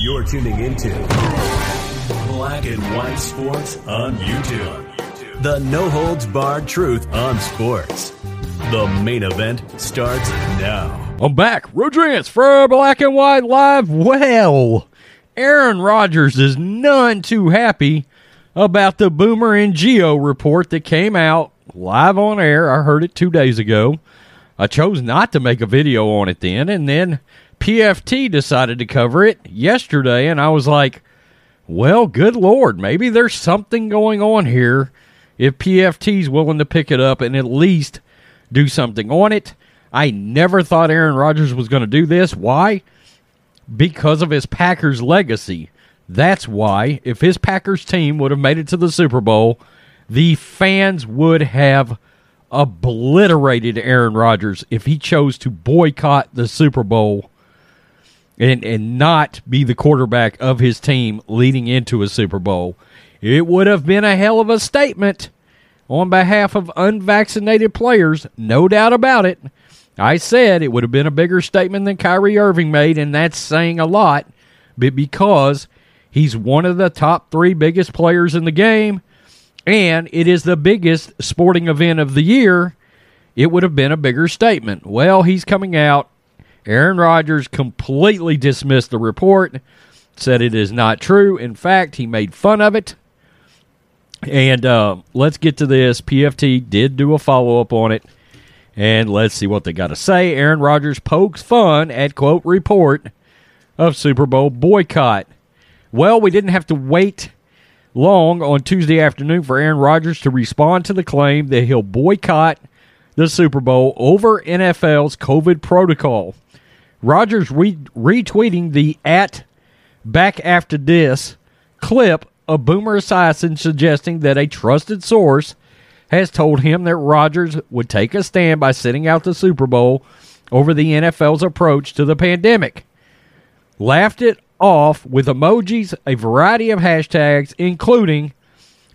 You're tuning into Black and White Sports on YouTube. The no holds barred truth on sports. The main event starts now. I'm back. Rodriguez for Black and White Live. Well, Aaron Rodgers is none too happy about the Boomer and Gio report that came out live on air. I heard it two days ago. I chose not to make a video on it then, and then PFT decided to cover it yesterday, and I was like, well, good Lord, maybe there's something going on here if PFT's willing to pick it up and at least do something on it. I never thought Aaron Rodgers was going to do this. Why? Because of his Packers legacy. That's why. If his Packers team would have made it to the Super Bowl, the fans would have obliterated Aaron Rodgers if he chose to boycott the Super Bowl and and not be the quarterback of his team leading into a Super Bowl. It would have been a hell of a statement on behalf of unvaccinated players, no doubt about it. I said it would have been a bigger statement than Kyrie Irving made, and that's saying a lot, but because he's one of the top three biggest players in the game, and it is the biggest sporting event of the year, it would have been a bigger statement. Well, he's coming out Aaron Rodgers completely dismissed the report, said it is not true. In fact, he made fun of it. And uh, let's get to this. PFT did do a follow up on it. And let's see what they got to say. Aaron Rodgers pokes fun at quote report of Super Bowl boycott. Well, we didn't have to wait long on Tuesday afternoon for Aaron Rodgers to respond to the claim that he'll boycott the Super Bowl over NFL's COVID protocol. Rodgers re- retweeting the at back after this clip of Boomer Esiason suggesting that a trusted source has told him that Rodgers would take a stand by sitting out the Super Bowl over the NFL's approach to the pandemic. Laughed it off with emojis, a variety of hashtags, including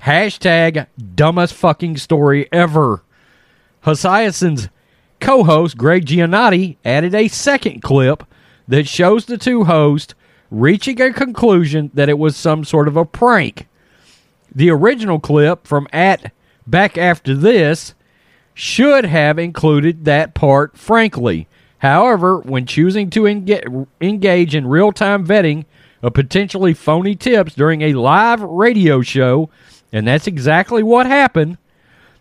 hashtag dumbest fucking story ever. Esiason's co host, Gregg Giannotti, added a second clip that shows the two hosts reaching a conclusion that it was some sort of a prank. The original clip from at back after this should have included that part, frankly. However, when choosing to enga- engage in real time vetting of potentially phony tips during a live radio show, and that's exactly what happened,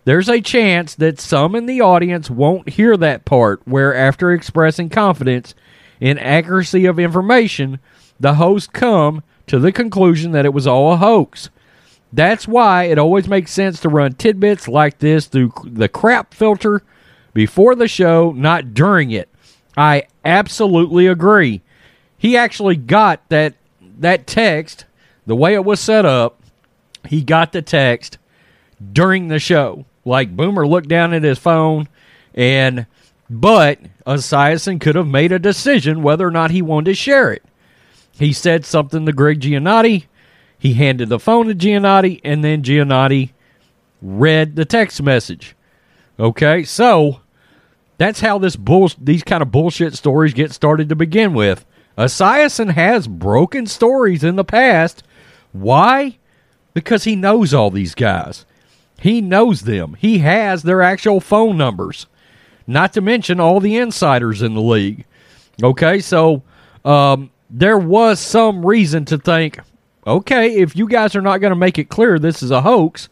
there's a chance that some in the audience won't hear that part where, after expressing confidence in accuracy of information, the host come to the conclusion that it was all a hoax. That's why it always makes sense to run tidbits like this through the crap filter before the show, not during it. I absolutely agree. He actually got that that text the way it was set up. He got the text during the show. Like Boomer looked down at his phone, and but Esiason could have made a decision whether or not he wanted to share it. He said something to Gregg Giannotti. He handed the phone to Giannotti, and then Giannotti read the text message. Okay, so that's how this bull these kind of bullshit stories get started to begin with. Esiason has broken stories in the past. Why? Because he knows all these guys. He knows them. He has their actual phone numbers. Not to mention all the insiders in the league. Okay, so um, there was some reason to think, okay, if you guys are not going to make it clear this is a hoax,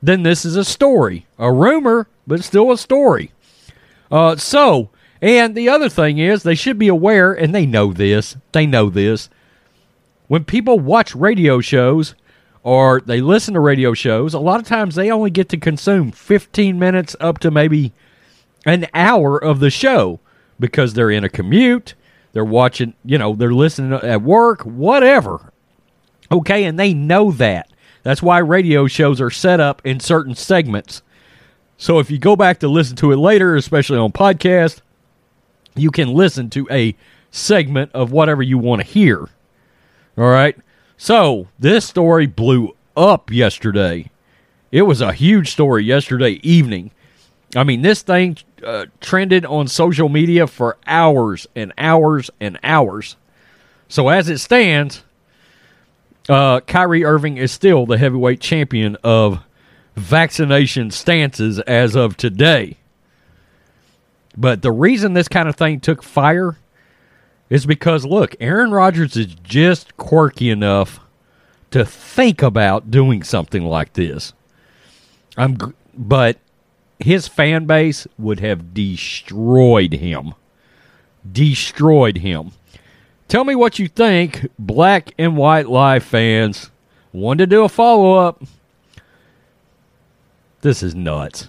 then this is a story, a rumor, but still a story. Uh, so, and the other thing is, they should be aware, and they know this. They know this. When people watch radio shows, or they listen to radio shows, a lot of times they only get to consume 15 minutes up to maybe an hour of the show because they're in a commute, they're watching, you know, they're listening at work, whatever. Okay, and they know that. That's why radio shows are set up in certain segments. So if you go back to listen to it later, especially on podcast, you can listen to a segment of whatever you want to hear. All right. So this story blew up yesterday. It was a huge story yesterday evening. I mean, this thing uh, trended on social media for hours and hours and hours. So as it stands, uh, Kyrie Irving is still the heavyweight champion of vaccination stances as of today. But the reason this kind of thing took fire is because, look, Aaron Rodgers is just quirky enough to think about doing something like this. I'm, but his fan base would have destroyed him. Destroyed him. Tell me what you think, black and white live fans. Want to do a follow up? This is nuts.